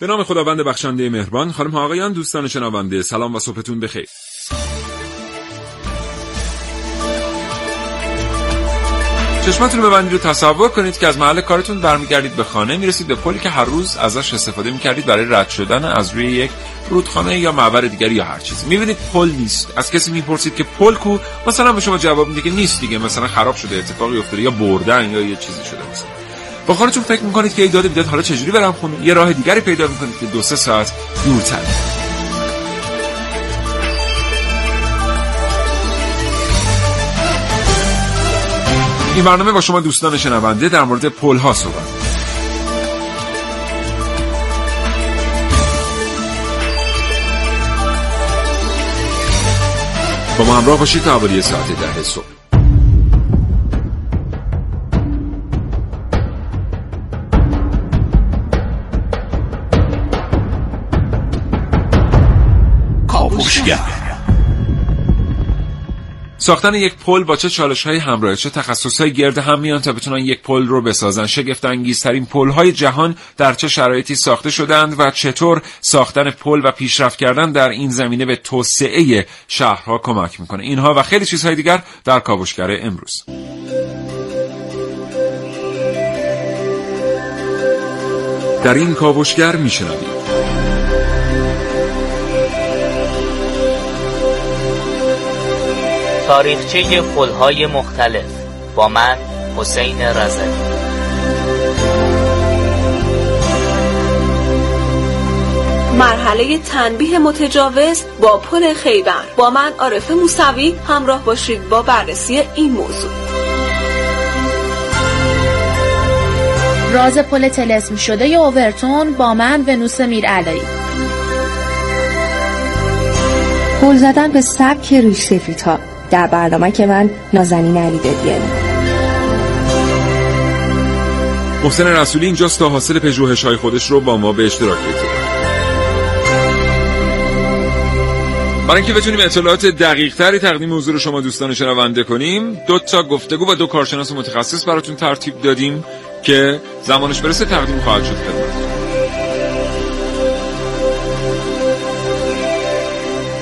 به نام خداوند بخشنده مهربان خانم آقایان دوستان شنونده سلام و صبحتون بخیر. چشمتون رو ببندید و تصور کنید که از محل کارتون برمیگردید به خانه می‌رسید به پلی که هر روز ازش استفاده می‌کردید برای رد شدن از روی یک رودخانه یا معبر دیگری یا هر چیزی. می‌بینید پل نیست. از کسی می‌پرسید که پل کو؟ مثلا به شما جواب میده که نیست دیگه. مثلا خراب شده اتفاقی افتاده یا بردن یا یه چیزی شده مثلا. با خودتون فکر می‌کنید که ای داده بیداد حالا چجوری برم خونه؟ یه راه دیگری پیدا می‌کنید که دو سه ساعت دورتر. این برنامه با شما دوستان شنونده در مورد پل ها صحبت با ما همراه باشید تا حوالی ساعت ده صبح. کاوشگر ساختن یک پل با چه چالش های همراه چه تخصص های گرد هم میان تا بتونن یک پل رو بسازن. شگفت انگیزترین پل های جهان در چه شرایطی ساخته شدند و چطور ساختن پل و پیشرفت کردن در این زمینه به توسعه شهرها کمک می‌کنه. اینها و خیلی چیزهای دیگر در کاوشگر امروز. در این کاوشگر میشنوید تاریخچه پلهای مختلف با من حسین رزدی مرحله تنبیه متجاوز با پل خیبر. با من عارف موسوی همراه باشید با بررسی این موضوع. راز پل تلسم شده اوورتون با من ونوس میرعلایی پل زدن به سبک ریش سفیدها. در برنامه که من نازنین علی دادیانی محسن رسولی اینجاست تا حاصل پژوهش های خودش رو با ما به اشتراک بگذاره برای اینکه بتونیم اطلاعات دقیق تری تقدیم حضور شما دوستان شنونده کنیم دو تا گفتگو و دو کارشناس متخصص براتون ترتیب دادیم که زمانش برسه تقدیم خواهد شد خدمتتون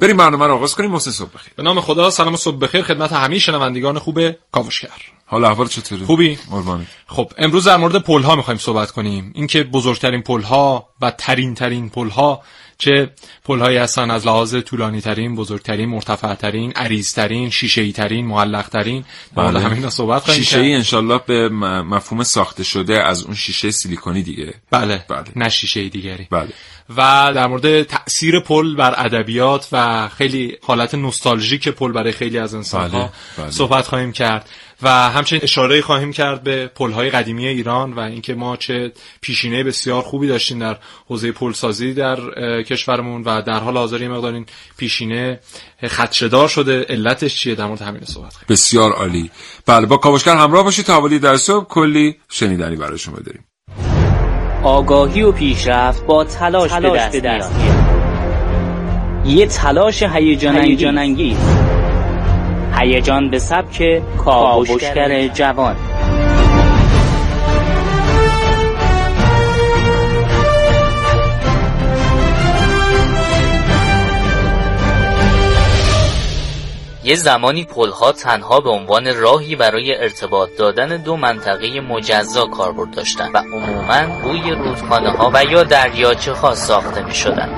بریم برنامه رو آغاز کنیم محسن صبح بخیر. به نام خدا سلام و صبح بخیر. خدمت همه شنوندگان خوب کاوشگر. حال احوال چطوری؟ خوبی؟ قربانی. خب امروز در مورد پل ها می‌خوایم صحبت کنیم. اینکه بزرگترین پل ها و ترین ترین پل ها چه پل هایی هستن از لحاظ طولانی ترین بزرگترین مرتفع ترین عریض ترین شیشه ای ترین معلق ترین بله. همین صحبت خواهیم شیشه ای انشالله به مفهوم ساخته شده از اون شیشه سیلیکونی دیگه. بله, بله. نه شیشه دیگری. بله. و در مورد تاثیر پل بر ادبیات و خیلی حالت نوستالژیک پل برای خیلی از انسان ها بله. بله. صحبت خواهیم کرد. و همچنین اشاره خواهیم کرد به های قدیمی ایران و اینکه ما چه پیشینه بسیار خوبی داشتیم در حوزه سازی در کشورمون و در حال حاضر یه مقدار این پیشینه خدشدار شده. علتش چیه؟ در مورد همین صحبت خواهیم. بسیار عالی. بله با کاوشگر همراه باشید تا حوالی در صبح. کلی شنیدنی برای شما داریم. آگاهی و پیشرفت با تلاش, تلاش به دست, میاد. یه تلاش هیجان انگیز هیجان به سبک کاوشگر جوان. یه زمانی پلها تنها به عنوان راهی برای ارتباط دادن دو منطقه مجزا کاربرد داشتند و عموما روی رودخانه ها و یا دریاچه ها ساخته می شدن.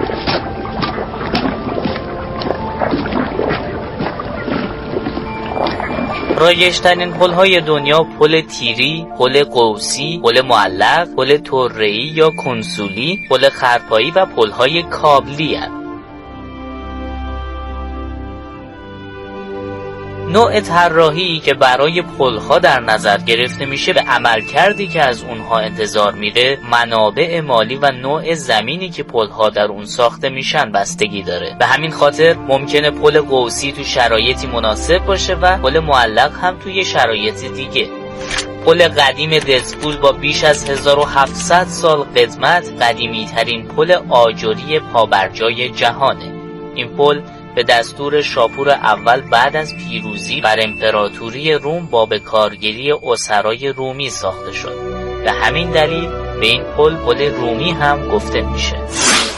رایشترین پل های دنیا پل تیری، پل قوسی، پل معلق، پل توره‌ای یا کنسولی، پل خرپایی و پل های کابلی هست. نوع طراحی که برای پلها در نظر گرفته میشه به عملکردی که از اونها انتظار میره منابع مالی و نوع زمینی که پلها در اون ساخته میشن بستگی داره. به همین خاطر ممکنه پل قوسی تو شرایطی مناسب باشه و پل معلق هم توی شرایط دیگه. پل قدیم دزپول با بیش از 1700 سال قدمت قدیمی ترین پل آجری پابرجای جهانه. این پل به دستور شاپور اول بعد از پیروزی بر امپراتوری روم با به کارگیری اسرای رومی ساخته شد. به همین دلیل به این پل پل رومی هم گفته میشه.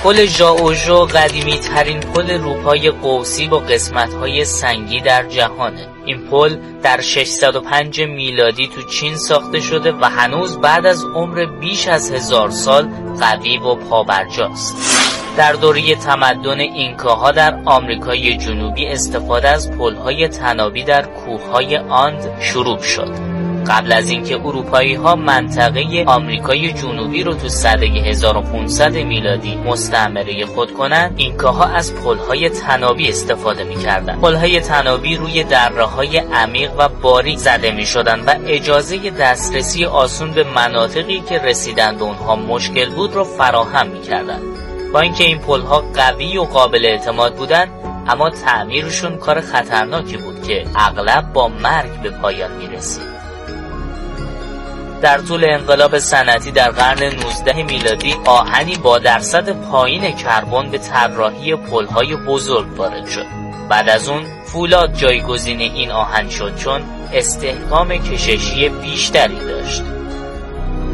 پل ژائوژو قدیمی ترین پل روپای قوسی با قسمت های سنگی در جهانه. این پل در 605 میلادی تو چین ساخته شده و هنوز بعد از عمر بیش از هزار سال قوی و پابرجاست. در دوره تمدن اینکاها در آمریکای جنوبی استفاده از پلهای تنابی در کوههای آند شروع شد. قبل از اینکه اروپایی ها منطقه آمریکای جنوبی رو تو سده 1500 میلادی مستعمره خود کنند اینکاها از پلهای تنابی استفاده می‌کردند. پلهای تنابی روی دره های عمیق و باریک زده می شدن و اجازه دسترسی آسون به مناطقی که رسیدن به اونها مشکل بود رو فراهم می‌کردند. با اینکه این پلها قوی و قابل اعتماد بودند اما تعمیرشون کار خطرناکی بود که اغلب با مرگ به پایان می رسید. در طول انقلاب صنعتی در قرن 19 میلادی آهنی با درصد پایین کربن به طراحی پلهای بزرگ وارد شد بعد از اون فولاد جایگزین این آهن شد چون استحکام کششی بیشتری داشت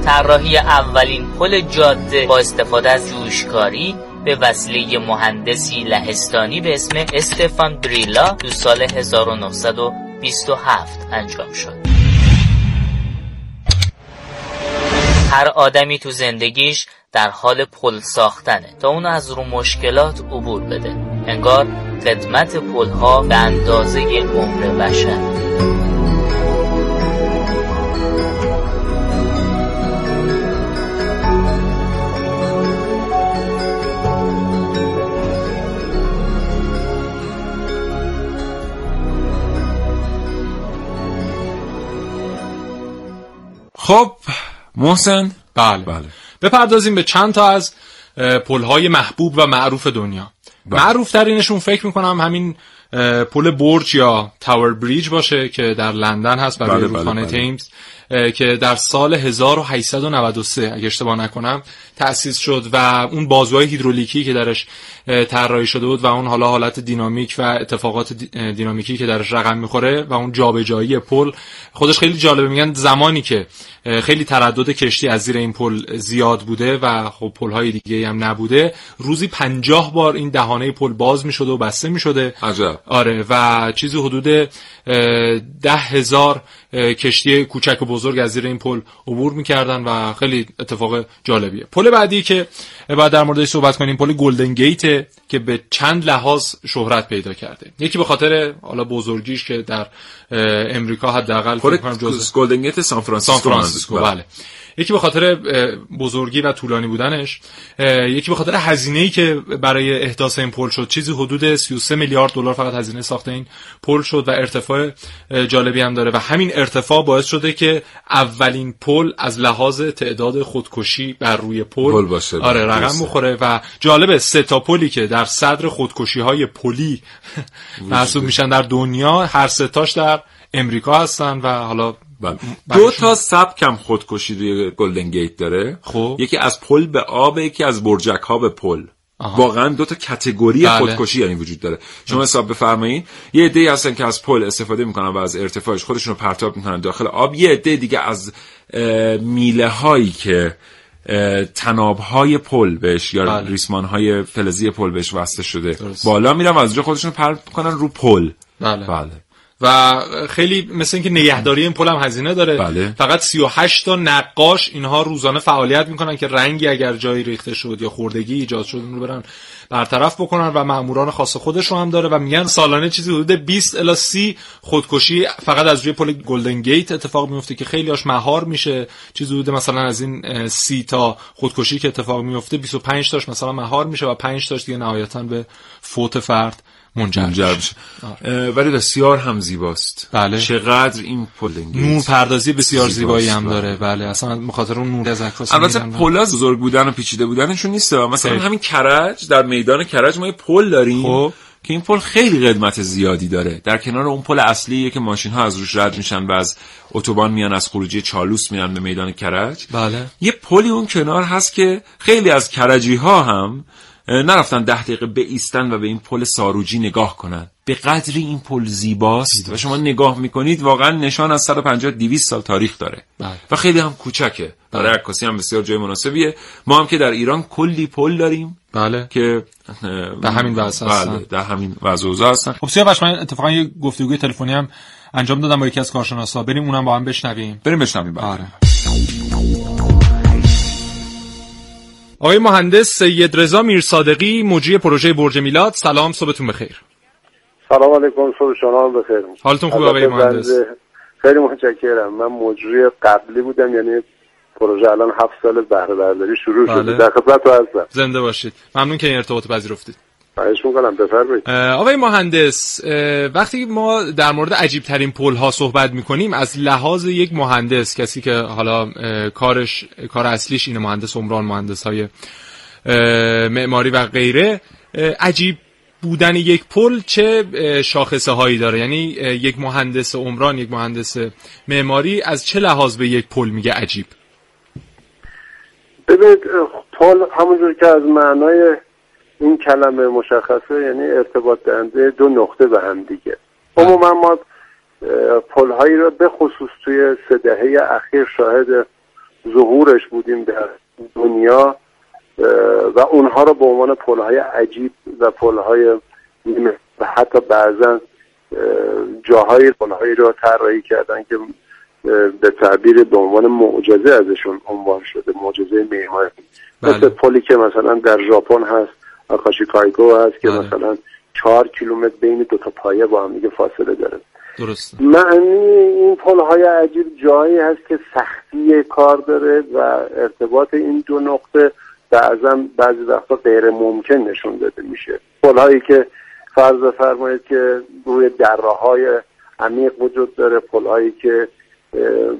طراحی اولین پل جاده با استفاده از جوشکاری به وسیله مهندسی لهستانی به اسم استفان بریلا تو سال 1927 انجام شد. هر آدمی تو زندگیش در حال پل ساختنه تا اونو از رو مشکلات عبور بده. انگار خدمت پلها به اندازه عمر بشر. خب محسن بله بله بپردازیم به چند تا از پلهای محبوب و معروف دنیا بله. معروف ترینشون فکر می‌کنم همین پل برج یا تاور بریج باشه که در لندن هست برای بله رودخانه بله بله. تیمز که در سال 1893 اگه اشتباه نکنم تأسیس شد و اون بازوهای هیدرولیکی که درش طراحی شده بود و اون حالا حالت دینامیک و اتفاقات دینامیکی که درش رقم می‌خوره و اون جابجایی پل. خودش خیلی جالبه میگن زمانی که خیلی تردد کشتی از زیر این پل زیاد بوده و خب پل های دیگه هم نبوده روزی پنجاه بار این دهانه پل باز می‌شده و بسته می‌شده. عجب. آره و چیزی حدود ده هزار کشتی کوچک و بزرگ از زیر این پل عبور می‌کردن و خیلی اتفاق جالبیه. پل بعدی که بعد در موردش صحبت کنیم پل گلدن گیت که به چند لحاظ شهرت پیدا کرده. یکی به خاطر حالا بزرگیش که در امریکا حداقل پل گلدن گیت سان فرانسیسکو بله. یکی به خاطر بزرگی و طولانی بودنش یکی به خاطر هزینه ای که برای احداث این پل شد. چیزی حدود 33 میلیارد دلار فقط هزینه ساخت این پل شد و ارتفاع جالبی هم داره. و همین ارتفاع باعث شده که اولین پل از لحاظ تعداد خودکشی بر روی پل باشه. آره رقم بخوره. و جالبه سه تا پلی که در صدر خودکشی های پلی محسوب میشن در دنیا هر سه تاش در امریکا هستن و حالا بله. دو تا سبکم خودکشی روی گلدن گیت داره خب یکی از پل به آب یکی از برجک ها به پل واقعا دو تا category بله. خودکشی یعنی وجود داره شما حساب بفرمایید یه عده هستن که از پل استفاده می‌کنن و از ارتفاعش خودشون رو پرتاب می‌کنن داخل آب یه عده دیگه از میله هایی که طناب های پل بهش یا بله. ریسمان های فلزی پل بهش وصله شده درست. بالا میرن و از اونجا خودشون پرت می‌کنن رو پل بله. بله. و خیلی مثل اینکه نگهداری این پل هم هزینه داره بله. فقط 38 تا نقاش اینها روزانه فعالیت می‌کنن که رنگی اگر جایی ریخته شد یا خوردگی ایجاد شد اون رو برن برطرف بکنن و ماموران خاص خودش رو هم داره و میگن سالانه چیزی حدود 20 الی 30 خودکشی فقط از روی پل گلدن گیت اتفاق میفته که خیلی هاش مهار میشه چیزی حدود مثلا از این 30 تا خودکشی که اتفاق میفته 25 تاش مثلا مهار میشه و 5 تاش دیگه نهایتا به فوت فرد منجر, منجر بشه اه، ولی بسیار هم زیباست. بله. چقدر این پل نور پردازی بسیار زیبایی هم زیباست، داره. بله. اصلا به خاطر اون نور از عکاس البته می‌رن. پلا بزرگ بودن و پیچیده بودنشون نیست. مثلا خیلی. همین کرج در میدان کرج ما یه پل داریم خب. که این پل خیلی قدمت زیادی داره. در کنار اون پل اصلیه که ماشین ها از روش رد میشن و از اتوبان میان از خروجی چالوس میان به میدان کرج. بله. یه پلی اون کنار هست که خیلی از کرجی ها هم نرفتن ده دقیقه بایستن و به این پل ساروجی نگاه کنن. به قدری این پل زیباست و شما نگاه می‌کنید واقعا نشان از 150 200 سال تاریخ داره. بله. و خیلی هم کوچکه. برای عکاسی هم بسیار جای مناسبیه. ما هم که در ایران کلی پل داریم. بله. که به همین وضع هستن. بله در همین وضع هستن. خب سیاوش من اتفاقا یه گفتگوی تلفنی هم انجام دادم با یکی از کارشناسا. بریم اونم با هم بشنویم. بریم بشنویم بعد. آره. آقای مهندس سید رضا میرصادقی مجری پروژه برج میلاد. سلام صبحتون بخیر. سلام علیکم صبح شما بخیر. حالتون خوبه آقای مهندس؟ خیلی متشکرم. من مجری قبلی بودم یعنی پروژه الان هفت سال بهره برداری شروع بله. شده. در خدمت هستم. زنده باشید. ممنون که این ارتباط پذیرفتید. خواهش می‌کنم بفرمایید. اه، آقای مهندس وقتی ما در مورد عجیب ترین پل ها صحبت می‌کنیم از لحاظ یک مهندس کسی که حالا کارش کار اصلیش اینه مهندس عمران مهندس های معماری و غیره عجیب بودن یک پل چه شاخصه هایی داره؟ یعنی یک مهندس عمران یک مهندس معماری از چه لحاظ به یک پل میگه عجیب؟ ببینید پل همونجور که از معنای این کلمه مشخصه یعنی ارتباط دهنده دو نقطه به هم دیگه. عموما ما پل هایی را به خصوص توی سه دهه اخیر شاهد ظهورش بودیم در دنیا و اونها رو به عنوان پل های عجیب و پل های و حتی بعضا اه، جاهای پل هایی را طراحی کردن که به تعبیر به عنوان معجزه ازشون عنوان شده معجزه معماری بله. مثل پلی که مثلا در ژاپن هست. آکاشی کایکیو هست که بله. مثلا چهار کیلومتر بین دو تا پایه با هم دیگه فاصله داره. درسته. معنی این پل های عجیب جایی هست که سختی کار داره و ارتباط این دو نقطه بعضا بعضی وقتا غیر ممکن نشون داده میشه. پل هایی که فرض بفرمایید که روی دره های عمیق وجود داره پل هایی که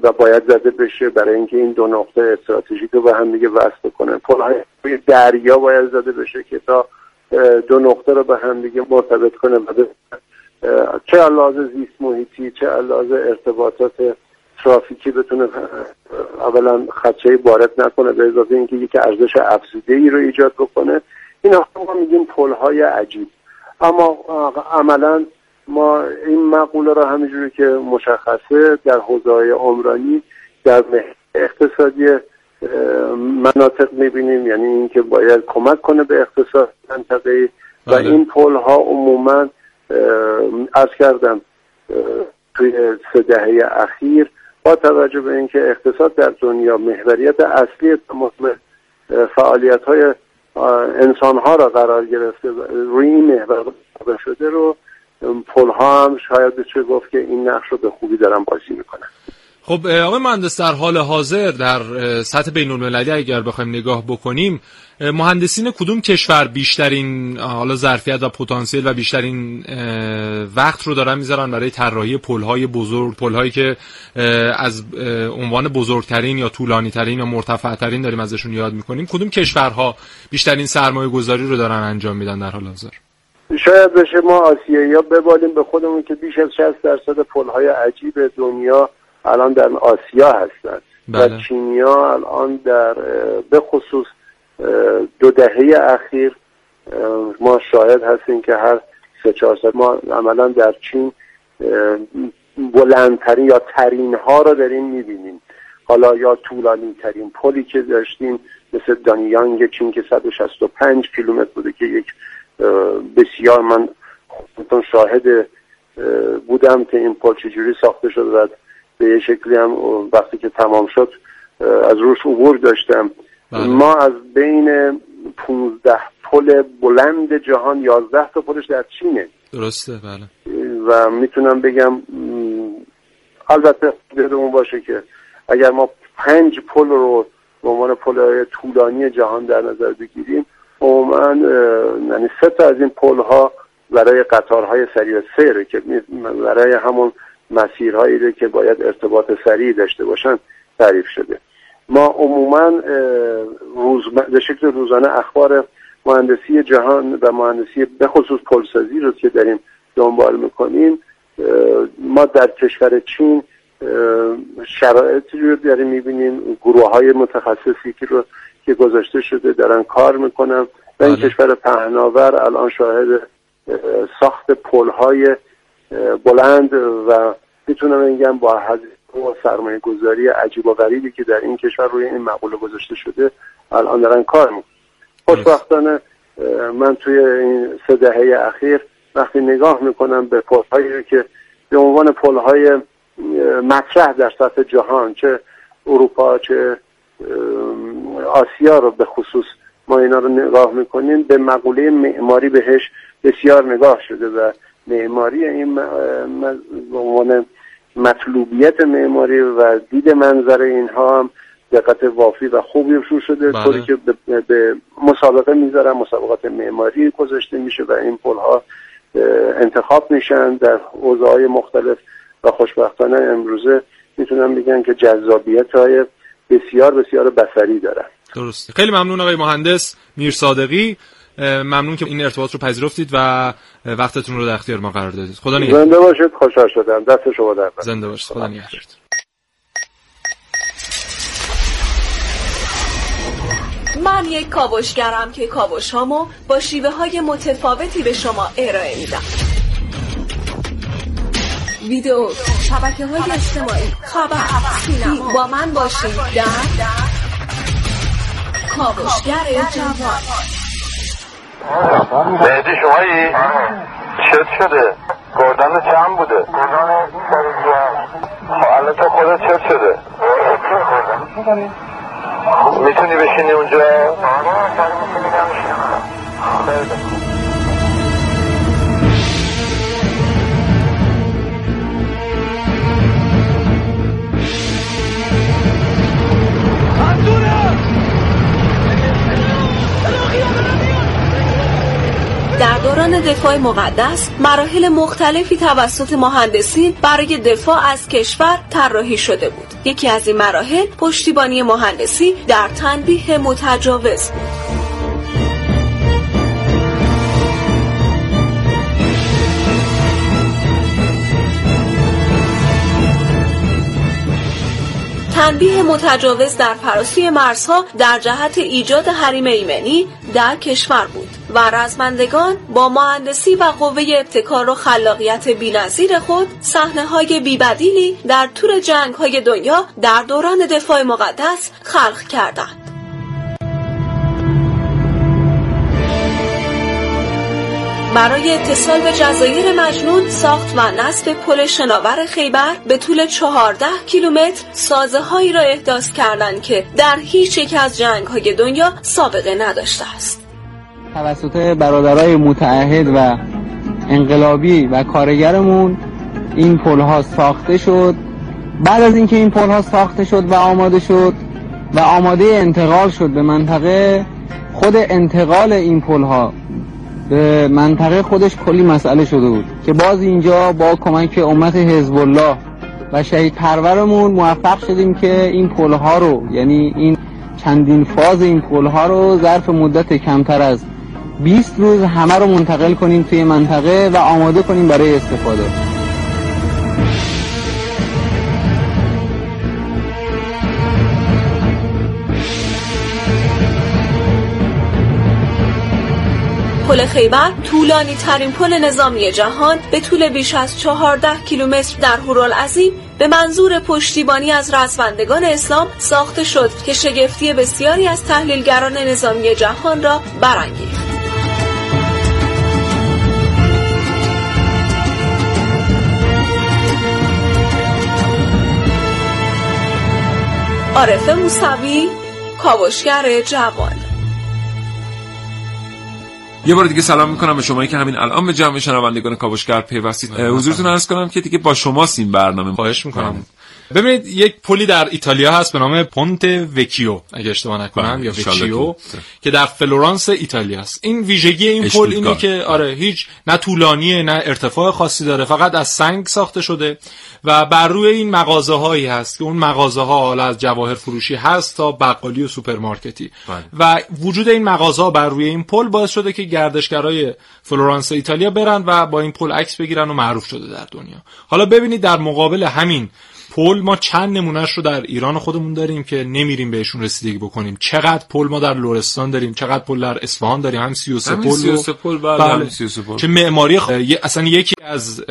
و باید زده بشه برای اینکه این دو نقطه استراتژیک رو به هم دیگه وصل کنه پل های روی دریا باید زده بشه که تا دو نقطه رو به هم دیگه مرتبط کنه اه، چه علاوه زیست محیطی چه علاوه ارتباطات ترافیکی بتونه اولا خدشه وارد نکنه به اضافه اینکه یک ارزش افزوده ای رو ایجاد بکنه. این ما میگیم پل های عجیب. اما عملا ما این مقوله رو همینجوری که مشخصه در حوزه های عمرانی در اقتصادی مناطق می‌بینیم یعنی اینکه باید کمک کنه به اقتصاد منطقه و بله. این پل ها عموما از کردم توی سه دهه اخیر با توجه به اینکه اقتصاد در دنیا محوریت اصلی تمام فعالیت های انسان ها را قرار گرفته روی این محور شده رو پل ها هم شاید بشه گفت که این نقش رو به خوبی دارن بازی می‌کنن. خب آقای مهندس در حال حاضر در سطح بین المللی اگر بخوایم نگاه بکنیم مهندسین کدوم کشور بیشترین حالا ظرفیت و پتانسیل و بیشترین وقت رو دارن می‌ذارن برای طراحی پل‌های بزرگ پل‌هایی که از عنوان بزرگترین یا طولانی ترین یا مرتفع ترین داریم ازشون یاد می‌کنیم؟ کدوم کشورها بیشترین سرمایه گذاری رو دارن انجام میدن در حال حاضر؟ شاید بشه ما آسیایی ها ببالیم به خودمون که بیش از 60 درصد پل های عجیب دنیا الان در آسیا هستند بله. و چینیا الان در به خصوص دو دهه اخیر ما شاهد هستیم که هر سه چهار سال ما عملا در چین بلندترین یا ترین ها رو داریم می‌بینیم حالا یا طولانی ترین پلی که داشتیم مثل دانیانگ چین که 165 کیلومتر بوده که یک بسیار من خودتون شاهد اه، بودم که این پل چجوری ساخته شد و به یه شکلی هم وقتی که تمام شد از روش عبور داشتم. بله. ما از بین 15 پل بلند جهان 11 تا پلش در چینه. درسته بله. و می‌تونم بگم البته یادمون باشه که اگر ما پنج پل رو به عنوان پل طولانی جهان در نظر بگیریم عموما یعنی سه تا از این پل ها برای قطارهای سریع سیر که برای همون مسیرهایی که باید ارتباط سریع داشته باشن تعریف شده. ما عموما روز به شکل روزانه اخبار مهندسی جهان و مهندسی به خصوص پلسازی رو که داریم دنبال می‌کنیم ما در کشور چین شرایطی رو داریم می‌بینیم گروه های متخصصی که رو که گذاشته شده دارن کار می‌کنن و این بله. کشور پهناور الان شاهد ساخت پل های بلند و می‌تونم بگم با و سرمایه گذاری عجیب و غریبی که در این کشور روی این مقوله گذاشته شده الان دارن کار می‌کنن خوشبختانه من توی این سه دهه اخیر وقتی نگاه می‌کنم به پلهایی که به عنوان پلهای مطرح در سطح جهان چه اروپا چه آسیا رو به خصوص ما اینا رو نگاه می‌کنیم به مقوله معماری بهش بسیار نگاه شده و معماری این به عنوان مطلوبیت معماری و دید منظر اینها هم دقت وافی و خوبی رو شده بله. طوری که به, مسابقه می‌ذارن مسابقات معماری گذاشته میشه و این پل ها انتخاب میشن در های مختلف و خوشبختانه امروزه می‌تونم بگن که جذابیت های بسیار بسیار بسری دارن. درسته. خیلی ممنون آقای مهندس میر صادقی. ممنون که این ارتباط رو پذیرفتید و وقتتون رو در اختیار ما قرار دادید. خدا نگهدار. زنده باشید. خوشحال شدم. دست شما در زنده باشید. خدا نگهدار. من یک کاوشگرم که کاوش هامو با شیوه های متفاوتی به شما ارائه میدم. ویدیو شبکه های اجتماعی خبر سینما با من باشید در کاوشگر جوان مهدی شمایی؟ چت شده؟ گردن چند بوده؟ گردن خب الان تو خودت چت شده؟ می‌تونی بشینی اونجا؟ در دوران دفاع مقدس مراحل مختلفی توسط مهندسین برای دفاع از کشور طراحی شده بود. یکی از این مراحل پشتیبانی مهندسی در تنبیه متجاوز بود. تنبیه متجاوز در پراسی مرزها در جهت ایجاد حریم ایمنی در کشور بود. و رزمندگان با مهندسی و قوه ابتکار و خلاقیت بینظیر خود صحنه های بیبدیلی در طور جنگ های دنیا در دوران دفاع مقدس خلق کردند. برای اتصال به جزایر مجنون ساخت و نصب پل شناور خیبر به طول 14 کیلومتر سازه هایی را احداث کردند که در هیچ یک از جنگ های دنیا سابقه نداشته است. توسط برادرای متعهد و انقلابی و کارگرمون این پل ها ساخته شد. بعد از اینکه این پل ها ساخته شد و آماده شد و آماده انتقال شد به منطقه خود انتقال این پل ها به منطقه خودش کلی مسئله شده بود که باز اینجا با کمک امت حزب الله و شهید پرورمون موفق شدیم که این پل ها رو یعنی این چندین فاز این پل ها رو ظرف مدت کمتر از 20 روز همه رو منتقل کنیم توی منطقه و آماده کنیم برای استفاده پل خیبر طولانی ترین پل نظامی جهان به طول بیش از 14 کیلومتر در هورالعظیم به منظور پشتیبانی از رزمندگان اسلام ساخته شد که شگفتی بسیاری از تحلیلگران نظامی جهان را برانگیخت. عارف موسوی کاوشگر جوان. یه بار دیگه سلام می‌کنم به شمایی که همین الان به جمع شنوندگان کاوشگر پیوستید. حضورتون عرض کنم که دیگه با شما سیم برنامه. خواهش می‌کنم. ببینید یک پلی در ایتالیا هست به نام پونته وکیو اگه اشتباه نکنم بله، یا وکیو که- در فلورانس ایتالیا است این ویژگی این پل. اینه که آره هیچ نه طولانیه نه ارتفاع خاصی داره فقط از سنگ ساخته شده و بر روی این مغازه هایی هست که اون مغازه ها حالا از جواهر فروشی هست تا بقالی و سوپرمارکتی بله. و وجود این مغازه ها بر روی این پل باعث شده که گردشگرای فلورانس ایتالیا برن و با این پل عکس بگیرن و معروف شده در دنیا حالا ببینید در مقابل همین پل ما چند نمونهش رو در ایران خودمون داریم که نمیریم بهشون رسیدگی بکنیم چقدر پل ما در لرستان داریم چقدر پل در اصفهان داریم هم 33 همین پل 33 پل، بله، همین 33 پل. چه معماری خ... اصلا یکی از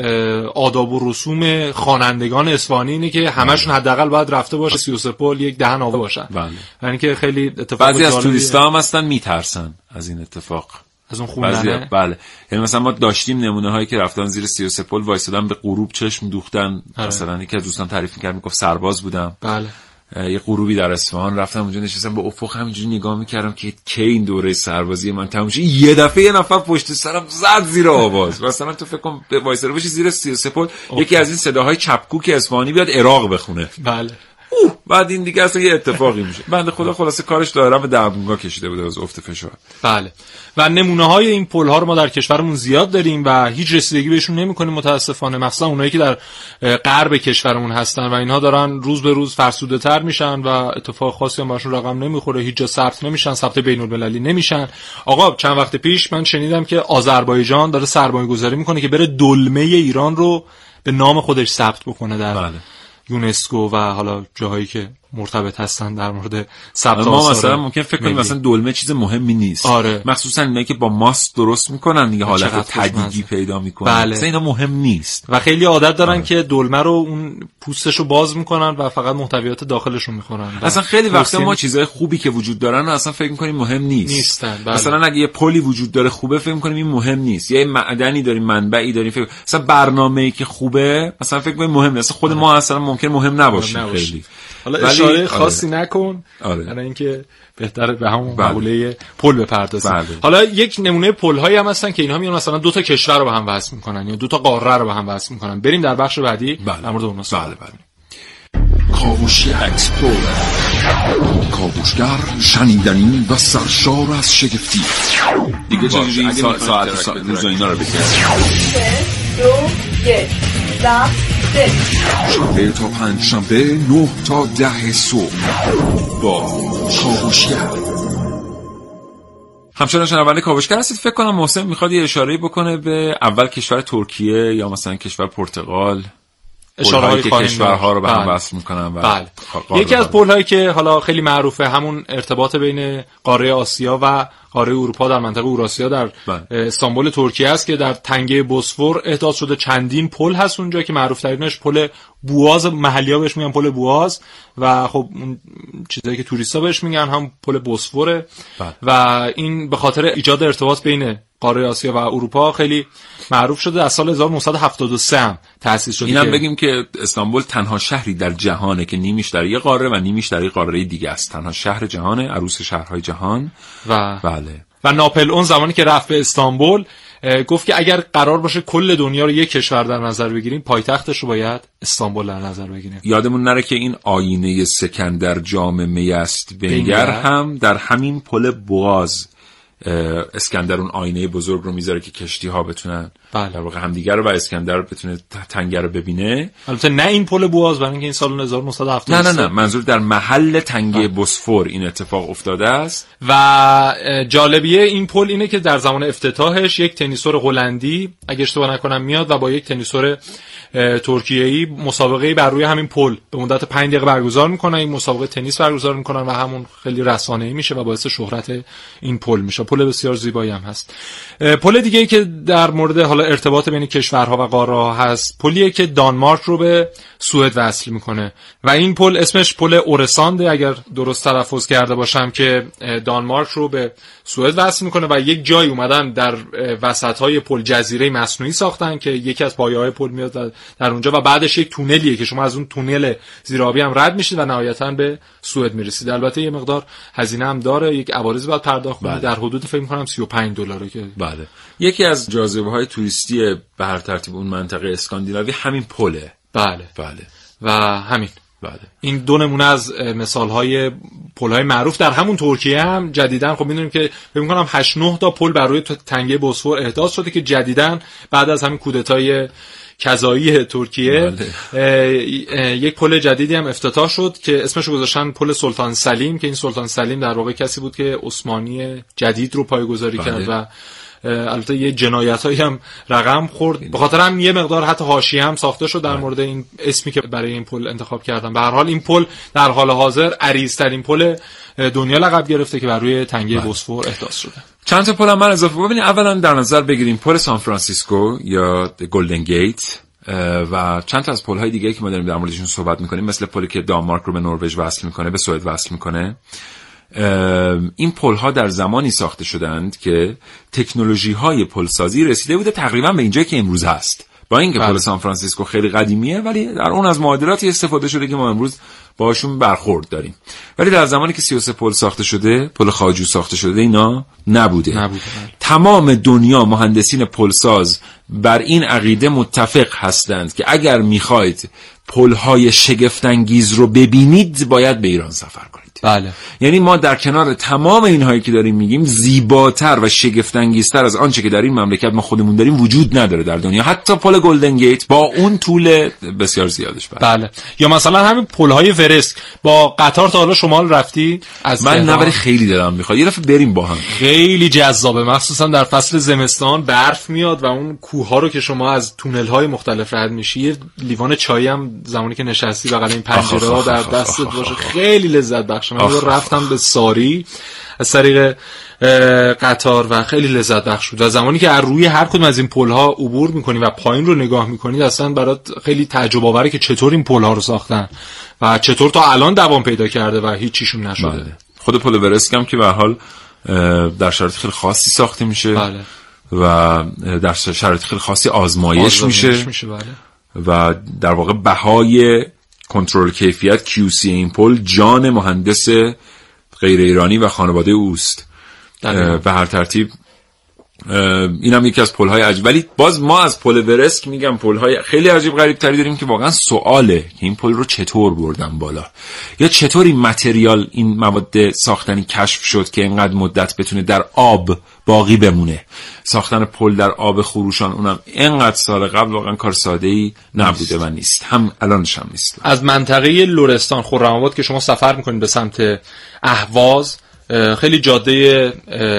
آداب و رسوم خوانندگان اصفهانی اینه که همشون حداقل باید رفته باشه 33 پل یک دهن آوا باشن بله. یعنی که خیلی اتفاق بعضی از. توریستا هم هستن میترسن از این اتفاق از اون خوندنه؟ بله. یعنی مثلا ما داشتیم نمونه هایی که رفتن زیر 33 پل وایسادن به غروب چشم دوختن. آره. مثلا یکی از دوستان تعریف می‌کرد می‌گفت سرباز بودم. بله. یه غروبی در اصفهان رفتم اونجا نشستم به افق همینجوری نگاه می‌کردم که کی این دوره سربازی من تموم شه. یه دفعه یه نفر پشت سرم زد زیر آواز. مثلا تو فکر کن به وایساده باشی زیر 33 پل یکی از این صداهای چپکوک اصفهانی بیاد عراق بخونه. بله. اوه بعد این دیگه اصلا یه اتفاقی میشه. بنده خدا خلاصه کارش دایره به درمونگاه کشیده بوده از افت فشار. بله. و نمونه های این پل ها رو ما در کشورمون زیاد داریم و هیچ رسیدگی بهشون نمی‌کنیم متاسفانه. مخصوصا اونایی که در غرب کشورمون هستن و اینها دارن روز به روز فرسوده تر میشن و اتفاق خاصی هم براشون رقم نمی‌خوره. هیچ جا ثبت نمیشن ثبت بین المللی نمیشن. آقا چند وقت پیش من شنیدم که آذربایجان داره سرمایه گذاری می‌کنه که بره دلمه ایران رو به نام خودش ثبت بکنه در بله. یونسکو و حالا جاهایی که مرتبط هستن در مورد ثبت ما آثار مثلا ممکن فکر کنیم. مثلا دلمه چیز مهمی نیست آره. مخصوصا اینایی که با ماست درست می‌کنن دیگه حالت تدیگی. پیدا می‌کنن بله. مثلا اینا مهم نیست و خیلی عادت دارن آره. که دلمه رو اون پوستش رو باز می‌کنن و فقط محتویات داخلشون می‌خورن اصلا خیلی وقتا ما چیزای خوبی که وجود دارن اصلا فکر می‌کنیم مهم نیست نیستن، بله. مثلا اگه یه پلی وجود داره خوبه فکر می‌کنیم این مهم نیست یه معدنی داریم منبعی داریم فکر مثلا برنامه‌ای که خوبه مثلا فکر می‌کنیم مهم نیست خود ما اصلا ممکن مهم مهم نباشیم. خیلی حالا ولی- اشاره آره. خاصی نکن. آره. برای اینکه بهتره به همون. مقوله پل بپردازیم. بله. حالا یک نمونه پل هایی هم هستن که اینها میان مثلا دو تا کشور رو به هم وصل می‌کنن یا دو تا قاره رو به هم وصل می‌کنن. بریم در بخش بعدی بله. در مورد اونها صحبت بله بله. کاوشی explorer کاوشگر شنیدنی و سرشار از شگفتی. دیگه چجوری این سا- ساعت سا- روز و اینا رو بگیم شنبه تا پنج شنبه نه تا ده صبح با کاوشگر همچنان شنونده کاوشگر هستید. فکر کنم محسن می‌خواد یه اشاره بکنه به اول کشور ترکیه یا مثلا کشور پرتغال. اشاره پل‌هایی هایی که خواهیم کشورها رو به هم بله. وصل می‌کنن و بله یکی از. پل هایی که حالا خیلی معروفه همون ارتباط بین قاره آسیا و قاره اروپا در منطقه اوراسیا در بله. استانبول ترکیه است که در تنگه بوسفور احداث شده چندین پل هست اونجا که معروف ترینش پل بواز محلی ها بهش میگن پل بواز و خب اون چیزایی که توریستا بهش میگن هم پل بوسفوره بله. و این به خاطر ایجاد ارتباط بین قاره آسیا و اروپا خیلی معروف شده از سال 1973 هم تأسیس شده اینم بگیم که استانبول تنها شهری در جهانه که نیمیش در یه قاره و نیمیش در یه قاره دیگه است. تنها شهر جهانه عروس شهرهای جهان. و بله. و ناپل اون زمانی که رفت به استانبول گفت که اگر قرار باشه کل دنیا رو یک کشور در نظر بگیریم پایتختش رو باید استانبول در نظر بگیریم. یادمون نره که این آینه سکندر جام می است بنگر. هم در همین پل بواز اسکندر اون آینه بزرگ رو می‌ذاره که کشتی ها بتونن بله. در واقع همدیگر رو و اسکندر بتونه تنگه رو ببینه. البته نه این پل بواز برای اینکه این سال 1973 نه نه نه. منظور در محل تنگه بوسفور این اتفاق افتاده است. و جالبیه این پل اینه که در زمان افتتاحش یک تنیسور هلندی اگه اشتباه نکنم میاد و با یک تنیسور اه، ترکیه‌ای مسابقه بر روی همین پل. به مدت 5 دقیقه برگزار می‌کنن این مسابقه تنیس برگزار می‌کنن و همون خیلی رسانه‌ای میشه و باعث شهرت این پل میشه. پل بسیار زیبایی هم هست. پل دیگه ای که در مورد حالا ارتباط بین کشورها و قاره ها هست پلیه که دانمارک رو به سوئد وصل می‌کنه. و این پل اسمش پل اورسانده. اگر درست تلفظ کرده باشم که دانمارک رو به سوئد وصل می‌کنه و یک جای اومدن در وسط های پل جزیره مصنوعی ساختن که یکی از پایه های پل میاد در- اونجا و بعدش یک تونلیه که شما از اون تونل زیرآبی هم رد میشید و نهایتا به سوئد می‌رسید. البته یه مقدار هزینه هم داره. یک عوارضی باید پرداخت کنید. بله. در حدود فکر می‌کنم 35 دلاره که بله. یکی از جاذبه های توریستی به هر ترتیب اون منطقه اسکاندیناوی همین پله. بله. بله. و همین. بله. این دو نمونه از مثال های پل های معروف در همون ترکیه هم جدیدن خب می‌دونیم که فکر می‌کنم 8 9 تا پل بر روی تنگه بوسفور احداث شده که جدیدن بعد از همین کودتای کذایی ترکیه بله. یک پل جدیدی هم افتتاح شد که اسمش گذاشتن پل سلطان سلیم که این سلطان سلیم در واقع کسی بود که عثمانی جدید رو پایگذاری بله. کرد و البته یه جنایت هایی هم رقم خورد. به خاطر هم یه مقدار حتی حاشیه هم ساخته شد در بله. مورد این اسمی که برای این پل انتخاب کردن. به هر حال این پل در حال حاضر عریض‌ترین پل دنیا لقب گرفته که بر روی تنگه بله. بوسفور احداث شده. چند تا پل هم من اضافه ببینید اولا در نظر بگیریم پل سان فرانسیسکو یا گلدن گیت و چند تا از پل های دیگه که ما داریم در موردشون صحبت می‌کنیم مثل پلی که دانمارک رو به نروژ وصل می‌کنه به سوئد وصل می‌کنه. این پل ها در زمانی ساخته شدند که تکنولوژی های پل سازی رسیده بوده تقریبا به اینجا که امروز هست با اینکه پل بله. سان فرانسیسکو خیلی قدیمیه ولی در اون از معادلاتی استفاده شده که ما امروز باشون برخورد داریم ولی در زمانی که 33 پل ساخته شده پل خاجو ساخته شده اینا نبوده, نبوده. تمام دنیا مهندسین پلساز بر این عقیده متفق هستند که اگر می‌خواید پلهای شگفتانگیز رو ببینید باید به ایران سفر کنید بله. یعنی ما در کنار تمام اینهایی که داریم میگیم زیباتر و شگفتانگیزتر از آنچه که در این مملکت ما خودمون داریم وجود نداره در دنیا. حتی پل گلدن گیت با اون طول بسیار زیادش بله, بله. یا مثلا همین پل های ورست. با قطار تا حالا شمال رفتی؟ از من نبری خیلی دلم می‌خواد. یه دفعه بریم با هم. خیلی جذابه. مخصوصا در فصل زمستان برف میاد و اون کوه ها رو که شما از تونل های مختلف رد میشی یه لیوان چای هم زمانی که نشستی بغل این پنجره در دستت باشه. خیلی لذت بخش. من رفتم به ساری از طریق قطار و خیلی لذت بخش بود و زمانی که از روی هر کدوم از این پل ها عبور می‌کنی و پایین رو نگاه می‌کنی اصلا برات خیلی تعجب آوره که چطور این پل ها رو ساختن و چطور تا الان دوام پیدا کرده و هیچیشون نشده بله. خود پل ورسک هم که به حال در شرایط خیلی خاصی ساخته میشه بله. و در شرایط خیلی خاصی آزمایش, میشه, میشه بله. و در واقع بهای کنترل کیفیت QC این پل جان مهندس غیر ایرانی و خانواده اوست. به هر ترتیب این هم یکی از پل های عجیب. ولی باز ما از پل ورسک میگم پل های خیلی عجیب غریب تری داریم که واقعا سواله که این پل رو چطور بردن بالا. یا چطور این متریال این مواد ساختنی کشف شد که اینقدر مدت بتونه در آب باقی بمونه. ساختن پل در آب خروشان اونم اینقدر سال قبل واقعا کار ساده ای نبوده و نیست. هم الانش هم نیست. از منطقه لورستان خرم که شما سفر می‌کنید به سمت اهواز خیلی جاده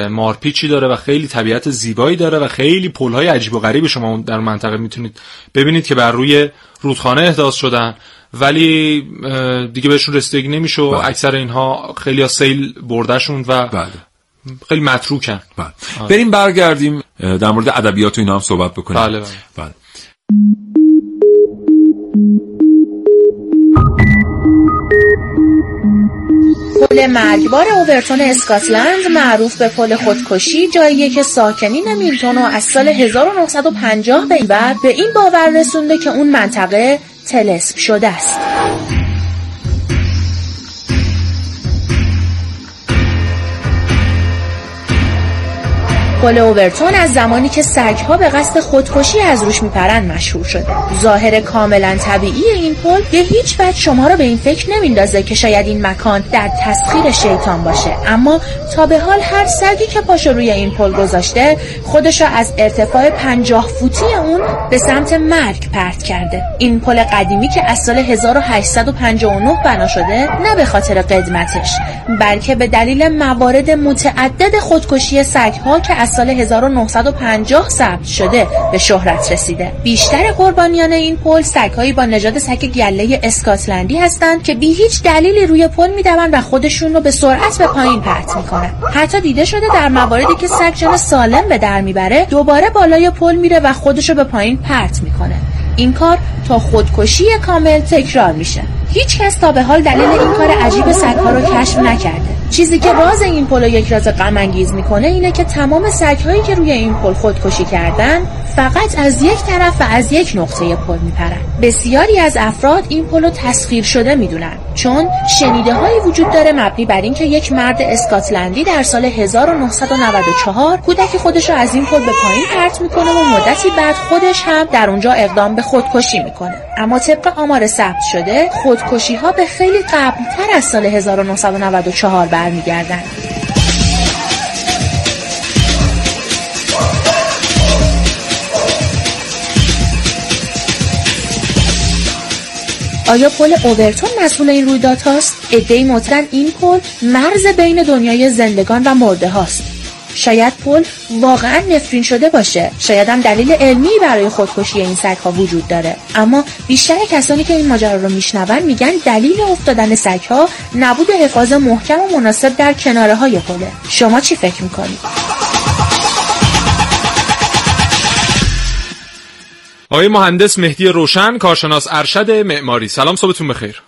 مارپیچی داره و خیلی طبیعت زیبایی داره و خیلی پلهای عجیب و غریب شما در منطقه می‌تونید ببینید که بر روی رودخانه احداث شدن ولی دیگه بهشون رسیدگی نمیشه و بله. اکثر اینها خیلی ها سیل بردشون و بله. خیلی متروکن بله. بریم برگردیم در مورد ادبیات و اینا هم صحبت بکنیم بله بله, بله. پل مرگبار اوورتون اسکاتلند معروف به پل خودکشی جاییه که ساکنین میلتون از سال 1950 به این بعد به این باور رسونده که اون منطقه تلسم شده است. پل اوورتون از زمانی که سگها به قصد خودکشی از روش میپرند مشهور شده. ظاهر کاملا طبیعی این پل به هیچ وجه شما را به این فکر نمیندازه که شاید این مکان در تسخیر شیطان باشه. اما تا به حال هر سگی که پاشو روی این پل گذاشته خودش را از ارتفاع پنجاه فوتی اون به سمت مرگ پرت کرده. این پل قدیمی که از سال 1859 بنا شده نه به خاطر قدمتش بلکه به دلیل موارد متعدد خودکشی سگها که از سال 1950 ثبت شده به شهرت رسیده. بیشتر قربانیان این پل سگهایی با نژاد سگ گله اسکاتلندی هستند که بی هیچ دلیلی روی پل می‌دوند و خودشون رو به سرعت به پایین پرت می‌کنن حتی دیده شده در مواردی که سگ جان سالم به در می‌بره دوباره بالای پل میره و خودش رو به پایین پرت می‌کنه. این کار تا خودکشی کامل تکرار میشه. هیچ کس تا به حال دلیل این کار عجیب سگها رو کشف نکرده. چیزی که راز این پل رو یک راز غم انگیز می‌کنه اینه که تمام سگهایی که روی این پل خودکشی کردن فقط از یک طرف و از یک نقطه پل میپرن. بسیاری از افراد این پل رو تسخیر شده می‌دونن چون شنیده هایی وجود داره مبنی بر اینکه یک مرد اسکاتلندی در سال 1994 کودک خودش رو از این پل به پایین پرت می‌کنه و مدتی بعد خودش هم در اونجا اقدام به خودکشی می‌کنه. اما طبق آمار ثبت شده خودکشی ها به خیلی قبلتر از سال 1994 برمیگردن. آیا پل اوورتون مسئول این رویدادهاست؟ عدهای معتقدن این پل مرز بین دنیای زندگان و مرده هاست. شاید پل واقعا نفرین شده باشه. شاید هم دلیل علمی برای خودکشی این سگ ها وجود داره. اما بیشتر کسانی که این ماجرا رو میشنون میگن دلیل افتادن سگ ها نبود حفاظ محکم و مناسب در کناره های پله شما چی فکر می‌کنید؟ آقای مهندس مهدی روشن کارشناس ارشد معماری. سلام صبحتون بخیر.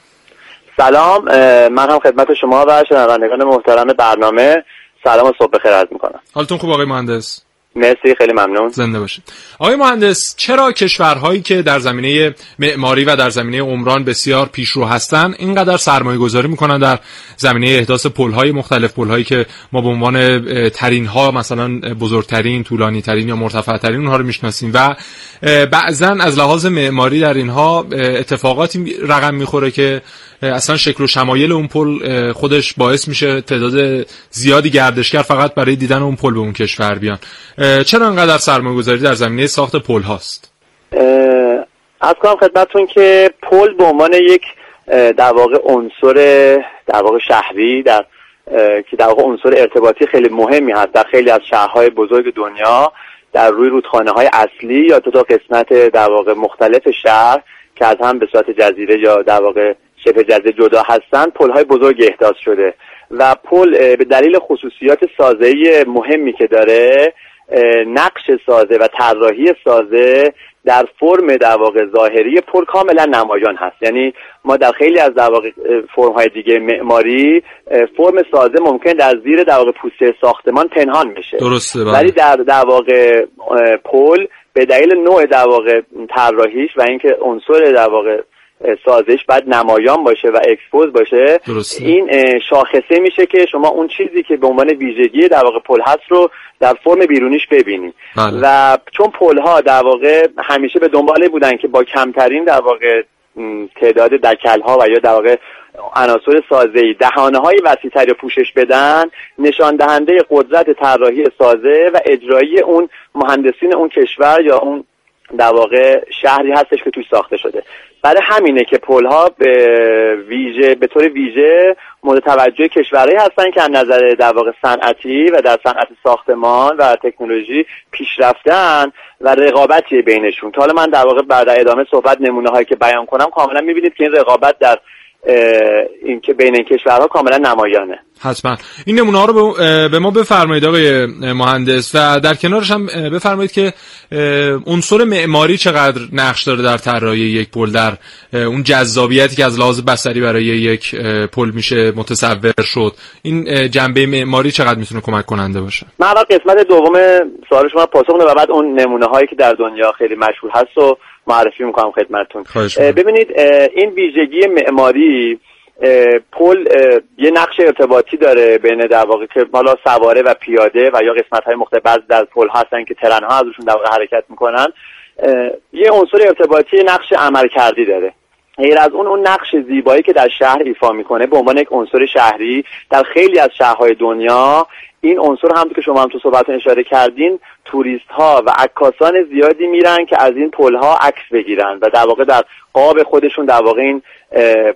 سلام من هم خدمت شما و شنوندگان محترم برنامه. سلام و صبح بخیر عرض می‌کنم. حالتون خوب آقای مهندس؟ مرسی خیلی ممنون. زنده باشید. آقای مهندس چرا کشورهایی که در زمینه معماری و در زمینه عمران بسیار پیشرو هستند اینقدر سرمایه گذاری می‌کنن در زمینه احداث پلهای مختلف پلهایی که ما به عنوان ترین ها مثلا بزرگترین طولانی ترین یا مرتفع ترین اونها رو می‌شناسیم و بعضا از لحاظ معماری در اینها اتفاقاتی رقم می‌خوره که اصلا شکل و شمایل اون پل خودش باعث میشه تعداد زیادی گردشگر فقط برای دیدن اون پل به اون کشور بیان. چرا انقدر سرمایه گذاری در زمینه ساخت پل هاست؟ از کنم خدمتتون که پل به عنوان یک در واقع عنصر در واقع شهری در که در واقع عنصر ارتباطی خیلی مهمی هست در خیلی از شهرهای بزرگ دنیا در روی رودخانه های اصلی یا تو قسمت در واقع مختلف شهر که از هم به صورت جزیره یا در واقع شبه جزیره جدا هستند پل های بزرگ احداث شده و پل به دلیل خصوصیات سازه‌ای مهمی که داره نقش سازه و طراحی سازه در فرم در واقع ظاهری پل کاملا نمایان هست یعنی ما در خیلی از در واقع فرم های دیگه معماری فرم سازه ممکن در زیر در واقع پوسته ساختمان پنهان بشه درسته بله. ولی در در واقع پل به دلیل نوع در واقع طراحیش و اینکه عنصر در واقع سازش باید نمایان باشه و expose باشه درسته. این شاخصه میشه که شما اون چیزی که به عنوان ویژگی در واقع پل هست رو در فرم بیرونیش ببینید بله. و چون پل ها در واقع همیشه به دنباله بودن که با کمترین در واقع تعداد دکل ها و یا در واقع عناصر سازه دهانه های وسیعتری رو پوشش بدن نشان دهنده قدرت طراحی سازه و اجرایی اون مهندسین اون کشور یا اون در واقع شهری هستش که توش ساخته شده برای همینه که پل ها به ویژه به طور ویژه مورد توجه کشورهایی هستن که از نظر در واقع صنعتی و در صنعت ساختمان و تکنولوژی پیشرفتن و رقابتی بینشون. تا حالا من در واقع بعد ادامه صحبت نمونه هایی که بیان کنم کاملا می‌بینید که این رقابت در این که بین این کشورها کاملا نمایانه. حتما. این نمونه ها رو به ما بفرمایید آقای مهندس و در کنارش هم بفرمایید که عنصر معماری چقدر نقش داره در طراحی یک پل در اون جذابیتی که از لحاظ بصری برای یک پل میشه متصور شد. این جنبه معماری چقدر می‌تونه کمک کننده باشه؟ من اول قسمت دوم سوال شما پاسخ و بعد اون نمونه هایی که در دنیا خیلی مشهور هست و معرفی می‌کنم خدمتتون. ببینید این ویژگی معماری پل یه نقش ارتباطی داره بین در واقع که حالا سواره و پیاده و یا قسمت های مختلف. بعضی در پل هستن که ترن ها ازشون در واقع حرکت می‌کنن. یه عنصر ارتباطی نقش عمل کردی داره. غیر از اون اون نقش زیبایی که در شهر ایفا می‌کنه به عنوان یک عنصر شهری در خیلی از شهرهای دنیا این عنصر هم که شما هم تو صحبتتون اشاره کردین توریست ها و عکاسان زیادی میرن که از این پل ها عکس بگیرن و در واقع در قاب خودشون در واقع این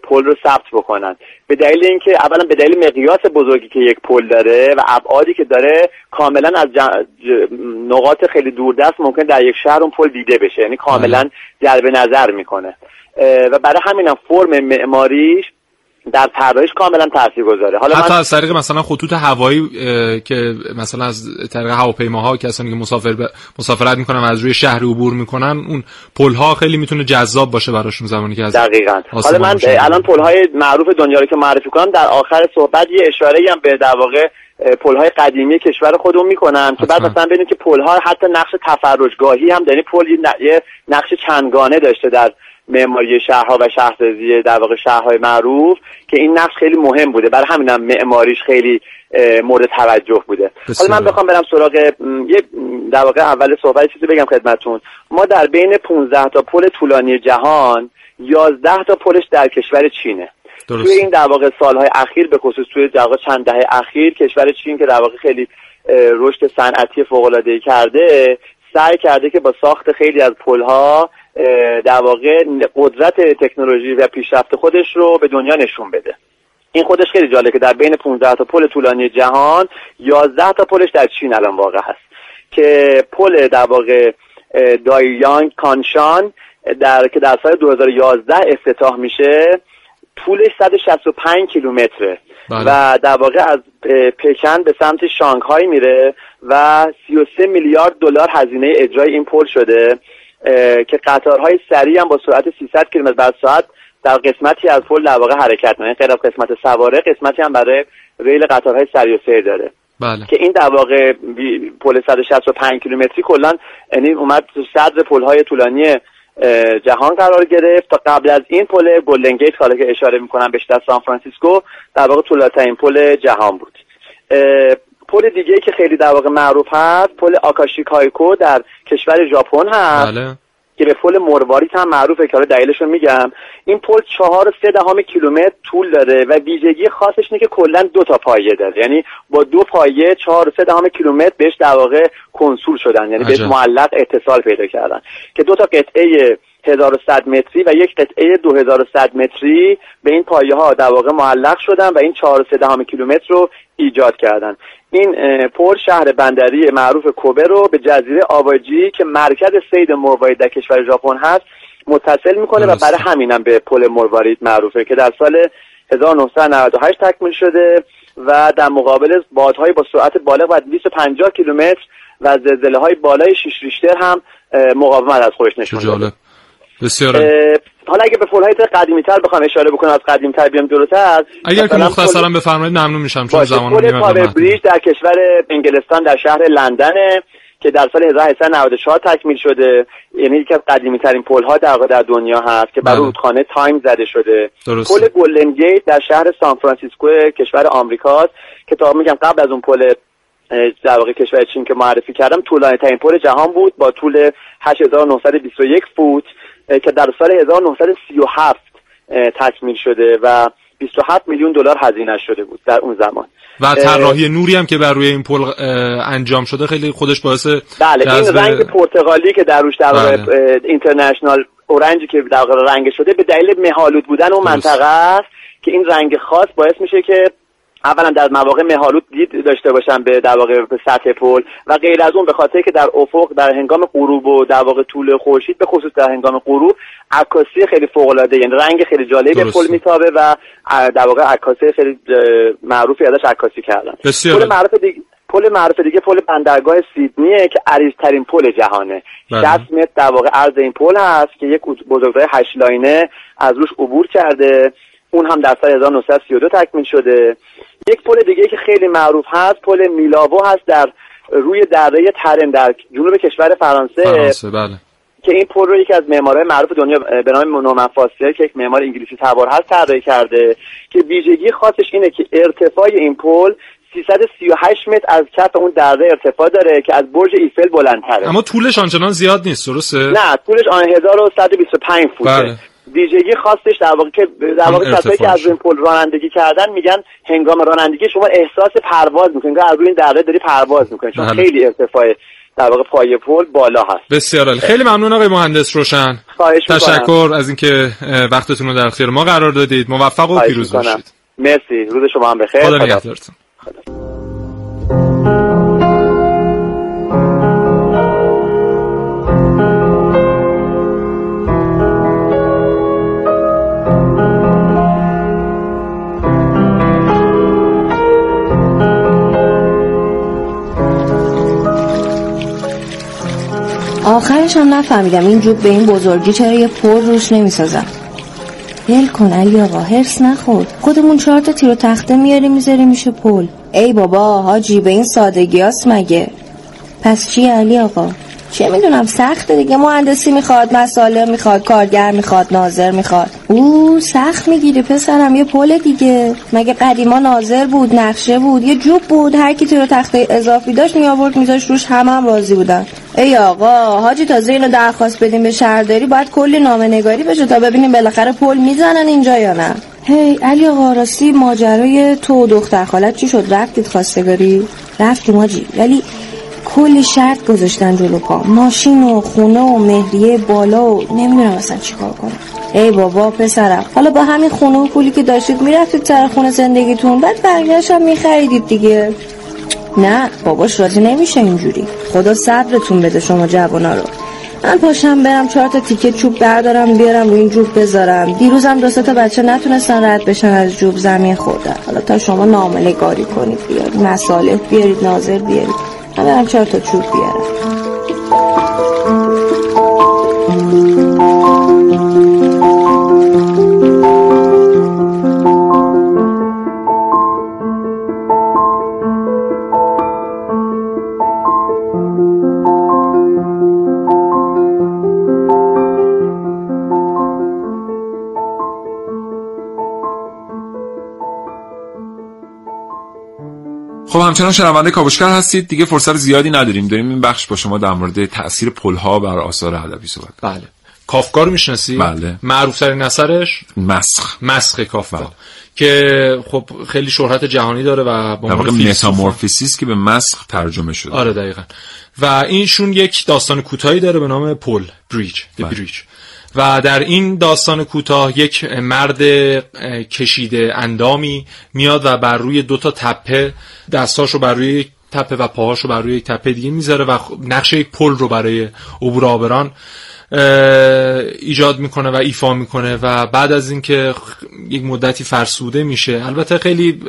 پل رو ثبت بکنن. به دلیل اینکه اولا به دلیل مقیاس بزرگی که یک پل داره و ابعادی که داره کاملا از نقاط خیلی دوردست ممکن در یک شهر اون پل دیده بشه. یعنی کاملا جلب نظر می‌کنه. و برای همینم فرم معماریش در طراحیش کاملا تاثیرگذاره. حالا حتی من... از طریق مثلا خطوط هوایی که مثلا از طریق هواپیماها کسانی که مسافر ب... مسافرت می‌کنن از روی شهر عبور می‌کنن اون پل ها خیلی می‌تونه جذاب باشه براشون زمانی که از دقیقاً. حالا من الان پل های معروف دنیا رو که معرفی کنم در آخر صحبت یه اشاره هم به در واقع پل های قدیمی کشور خودمون می‌کنم که بعد مثلا ببینید که پل ها حتی نقش تفرجگاهی هم یعنی پل یه نقش چندگانه داشته در معماری شهرها و شهرسازی در واقع شهرهای معروف که این نقش خیلی مهم بوده. برای همینم معماریش خیلی مورد توجه بوده. حالا من بخوام برم سراغ یه در واقع اول صحبت چیزی بگم خدمتتون. ما در بین 15 تا پل طولانی جهان 11 تا پلش در کشور چینه. درست. توی این در واقع سالهای اخیر به خصوص توی در واقع چند دهه اخیر کشور چین که در واقع خیلی رشد صنعتی فوق کرده سعی کرده که با ساخت خیلی از پلها در واقع قدرت تکنولوژی و پیشرفت خودش رو به دنیا نشون بده. این خودش خیلی جالبه که در بین 15 تا پل طولانی جهان 11 تا پلش در چین الان واقع هست. که پل در واقع دایانگ کانشان در که در سال 2011 افتتاح میشه طولش 165 کیلومتره. بله. و در واقع از پکن به سمت شانگهای میره و 33 میلیارد دلار هزینه اجرای این پل شده. که قطارهای سریع هم با سرعت 300 کیلومتر بر ساعت در قسمتی از پل در واقع حرکت می‌کنه غیر از قسمت سواره قسمتی هم برای ریل قطارهای سریع و سیر داره. بله. که این در واقع پل 165 کیلومتری کلا یعنی اومد صدر پل های طولانی جهان قرار گرفت. تا قبل از این پل گلدن گیت که اشاره می‌کنم بهش در سان فرانسیسکو در واقع طولانی‌ترین پل جهان بود. پل دیگه که خیلی در واقع معروف هست پل آکاشی کایکیو در کشور ژاپن هست. بله. که به پل مرواریت هم معروفه که حالا دلیلش رو میگم. این پل چهار و سه دهم کیلومتر طول داره و ویژگی خاصش اینه که کلا دو تا پایه داره. یعنی با دو پایه چهار و سه دهم کیلومتر بهش در واقع کنسول شدن. یعنی بهش معلق اتصال پیدا کردن. که دو تا قطعه 1100 متری و یک قطعه 2100 متری به این پایه ها در واقع معلق شدن و این 4 دهم کیلومتر رو ایجاد کردن. این پر شهر بندری معروف کوبه رو به جزیره آواجی که مرکز سید مروارید در کشور ژاپن هست متصل می‌کنه و برای همینم به پل مروارید معروفه که در سال 1998 تکمیل شده و در مقابل بادهای با سرعت بالغ و 250 کیلومتر و زلزله های بالای 6 ریشتر هم مقاومت از خودش نشون داده. بسیار حالا اگه به های قدیمی تر بخوام اشاره بکنم از قدیمی تر بیام جلوتر اگر که مختصرا بفرمایید ممنون میشم چون زمان پل بریج در کشور انگلستان در شهر لندن که در سال 1894 تکمیل شده. یعنی یکی از قدیمی ترین پل ها در در دنیا هست که بر بله. رودخانه تایمز زده شده. پل گلدن گیت در شهر سان فرانسیسکو کشور آمریکاست که تا میگم قبل از اون پل در واقع کشور چین که معرفی کردم طولانی ترین پل جهان بود با طول 8921 فوت. که در سال 1937 تکمیل شده و 27 میلیون دلار هزینه شده بود در اون زمان و طراحی نوری هم که بر روی این پل انجام شده خیلی خودش باعث بله این رنگ پرتغالی که در روش در بله. اینترنشنال اورنجی که در رنگ شده به دلیل مهالود بودن اون منطقه است که این رنگ خاص باعث میشه که اولا در مواقع مهالود دید داشته باشن به در واقع به سطح پل و غیر از اون به خاطر که در افق در هنگام غروب و در واقع طول خورشید به خصوص در هنگام غروب عکاسی خیلی فوق العاده یعنی رنگ خیلی جالبی به پل میتابه و در واقع عکاسی خیلی معروفی ازش عکاسی کردن. پل معروف دیگه پل معروف دیگه پل بندرگاه سیدنیه که عریضترین پل جهانه. 60 بله. متر در واقع عرض این پل هست که یک بزرگراه هشت لاینه از روش عبور کرده. اون هم در سال 1932 تکمیل شده. یک پل دیگه که خیلی معروف هست پل میلاوو هست در روی دره ترن در جنوب کشور فرانسه. فرانسه بله. که این پل رو یکی از معمارای معروف دنیا به نام نورمن که یک معمار انگلیسی تبار هست طراحی کرده. که ویژگی خاصش اینه که ارتفاع این پل 338 متر از کف اون دره ارتفاع داره که از برج ایفل بلندتره. اما طولش آنچنان زیاد نیست درسته؟ نه طولش آن 1125 فوته. بله. ویژگی خاصش در واقع که در واقع کسایی که از این پل رانندگی کردن میگن هنگام رانندگی شما احساس پرواز می‌کنید از روی این دره داری پرواز می‌کنید چون بله. خیلی ارتفاع در واقع پای پل بالا هست. بسیار عالی. خیلی ممنون آقای مهندس روشن. تشکر از اینکه وقتتون رو در اختیار ما قرار دادید. موفق و پیروز باشید. مرسی. روز شما هم بخیر. خدا نگهدارتون. آخرش هم نفهمیدم این جوب به این بزرگی چرا یه پر روش نمی‌سازم. ول کن علی آقا هرس نخور. خودمون چهار تا تیر و تخته میاریم می‌ذاریم میشه پل. ای بابا حاجی به این سادگی هست مگه؟ پس چی علی آقا؟ چه می‌دونم سخته دیگه. مهندسی می‌خواد مساله می‌خواد کارگر می‌خواد ناظر می‌خواد. او سخت می‌گیره پسرم یه پل دیگه. مگه قدیما ناظر بود نقشه بود؟ یه جوب بود. هر کی رو تخته اضافی داشت می آورد میذاش روش همه هم راضی بودن. ای آقا حاجی تازه اینو درخواست بدیم به شهرداری باید کلی نامه نگاری بشه تا ببینیم بالاخره پل می‌زنن اینجا یا نه. هی علی آقا راستی ماجرای تو و دختر خالت چی شد؟ رفتید خواستگاری رفتیم حاجی ولی کل شرط گذاشتن جلو پا. ماشین و خونه و مهریه بالا و نمی‌دونم اصلا چیکار کنم. ای بابا پسرم. حالا با همین خونه و پولی که داشتید می‌رفتید سر خونه زندگیتون بعد بقیهش هم میخریدید دیگه. نه باباش راضی نمیشه اینجوری. خدا صبرتون بده شما جوانا رو. من پاشم برم چهار تا تیکه چوب بردارم بیارم روی این جوب بذارم. دیروزم دو تا بچه نتونستن رد بشن از جوب زمین خوردن. حالا تا شما نامه گاری کنید بیارید مصالح بیارید ناظر بیارید. من برم چهار تا چوب بیارم. خب همچنان شنونده کاوشگر هستید. دیگه فرصت زیادی نداریم. داریم این بخش با شما در مورد تاثیر پلها بر آثار ادبی صحبت بله. کافکا رو می‌شناسی؟ بله. معروف ترین اثرش؟ مسخ. مسخ کافکا بله. که خب خیلی شهرت جهانی داره و با واقع metamorphosis که به مسخ ترجمه شده. آره دقیقا. و ایشون یک داستان کوتاهی داره به نام پل bridge بله. bridge و در این داستان کوتاه یک مرد کشیده اندامی میاد و بر روی دو تا تپه دستاشو بر روی یک تپه و پاهاشو بر روی یک تپه دیگه می‌ذاره و نقشه یک پل رو برای عبور آبران ایجاد می‌کنه و ایفا می‌کنه و بعد از اینکه یک مدتی فرسوده میشه. البته خیلی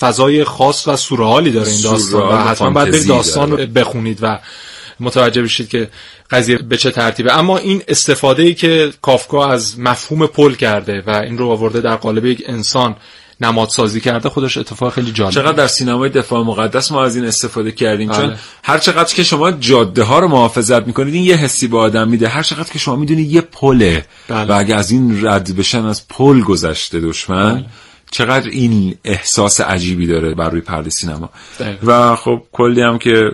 فضای خاص و سورئالی داره این داستان و حتما باید داستان رو بخونید و متوجه بشید که قضیه به چه ترتیبه اما این استفاده ای که کافکا از مفهوم پل کرده و این رو آورده در قالب یک انسان نمادسازی کرده خودش اتفاق خیلی جالب چقدر در سینمای دفاع مقدس ما از این استفاده کردیم چون بله. هر چقدر که شما جاده ها رو محافظت می‌کنید این یه حسی به آدم میده هر چقدر که شما می‌دونید یه پله بله. و اگه از این رد بشن از پل گذشته دشمن بله. چقدر این احساس عجیبی داره بر روی پرده سینما و خب کلی هم که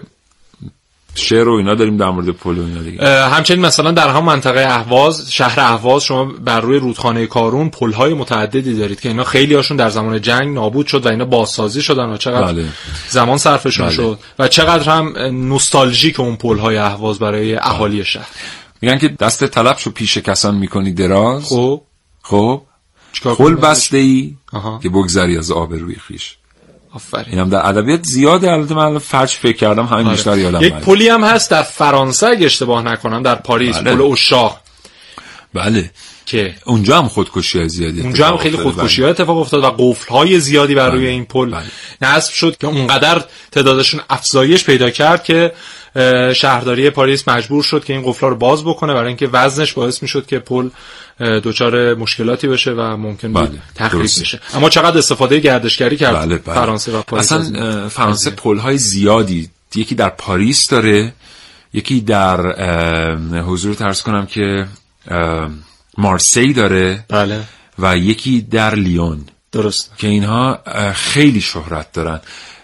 شعر و اینا داریم در مورد پل و اینا دیگه. همچنین مثلا در هم منطقه اهواز شهر اهواز شما بر روی رودخانه کارون پل های متعددی دارید که اینا خیلی هاشون در زمان جنگ نابود شد و اینا بازسازی شدن و چقدر بله. زمان صرفشون بله. شد و چقدر هم نوستالژیک اون پل های اهواز برای اهالی شهر. میگن که دست طلب چو پیش کسان می‌کنی دراز. خب. خب. پل بسته ای که بگذری از آب روی خویش. آفرین اینم در ادبیات زیاده البته من فرج فکر کردم همین آره. بیشتر یادم یک پلی هم هست در فرانسه اگه اشتباه نکنم در پاریس بله. پل عشاق بله که اونجا هم خودکشی های زیادی اونجا هم خیلی خودکشی ها اتفاق افتاد و قفل های زیادی بر روی بله. این پل بله. نصب شد که اونقدر تعدادشون افزایش پیدا کرد که شهرداری پاریس مجبور شد که این قفل رو باز بکنه برای اینکه وزنش باعث می‌شد که پل دچار مشکلاتی بشه و ممکن بود بله، تخریب بشه. اما چقدر استفاده گردشگری کرد بله بله. فرانسه و پاریس اصلا فرانسه پل های زیادی یکی در پاریس داره یکی در حضورت عرض کنم که مارسی داره بله. و یکی در لیون. درست. که اینها خیلی شهرت دارن.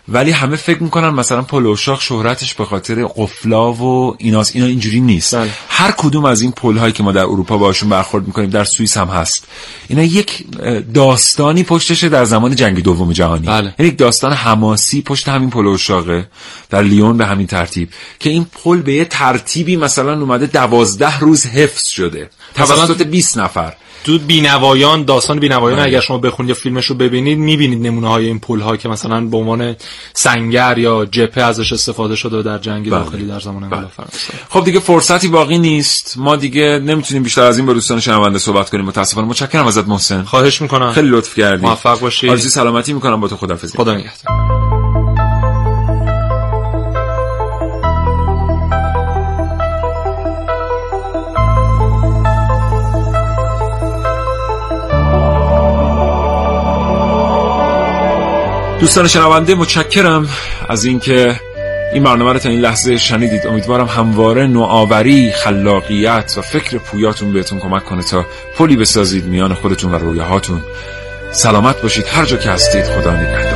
ولی همه فکر می‌کنن مثلا پلوشاق شهرتش به خاطر قفلا و ایناست اینا اینجوری نیست بله. هر کدوم از این پل هایی که ما در اروپا باشون برخورد می‌کنیم در سوئیس هم هست اینا یک داستانی پشتشه در زمان جنگ دوم جهانی بله. یعنی یک داستان حماسی پشت همین پلوشاقه در لیون به همین ترتیب که این پل به یه ترتیبی مثلا اومده دوازده روز حفظ شده توسط 20 نفر تو بینوایان داستان بینوایان بله. اگر شما بخونید یا فیلمش رو ببینید می‌بینید نمونه های این پول ها که مثلا به عنوان سنگر یا جپه ازش استفاده شده در جنگ بله. داخلی در زمان انقلاب بله. فرانسه خب دیگه فرصتی باقی نیست. ما دیگه نمی‌تونیم بیشتر از این با دوستان شنونده صحبت کنیم. متاسفانه. متشکرم ازت محسن. خواهش می‌کنم. خیلی لطف کردی. موفق باشی. آرزوی سلامتی می‌کنم با تو. خدافظی خدا نگهدار. دوستان شنونده متشکرم از اینکه این برنامه رو تا این لحظه شنیدید. امیدوارم همواره نوآوری خلاقیت و فکر پویاتون بهتون کمک کنه تا پلی بسازید میان خودتون و رویاهاتون. سلامت باشید. هر جا که هستید خدا نگهدار.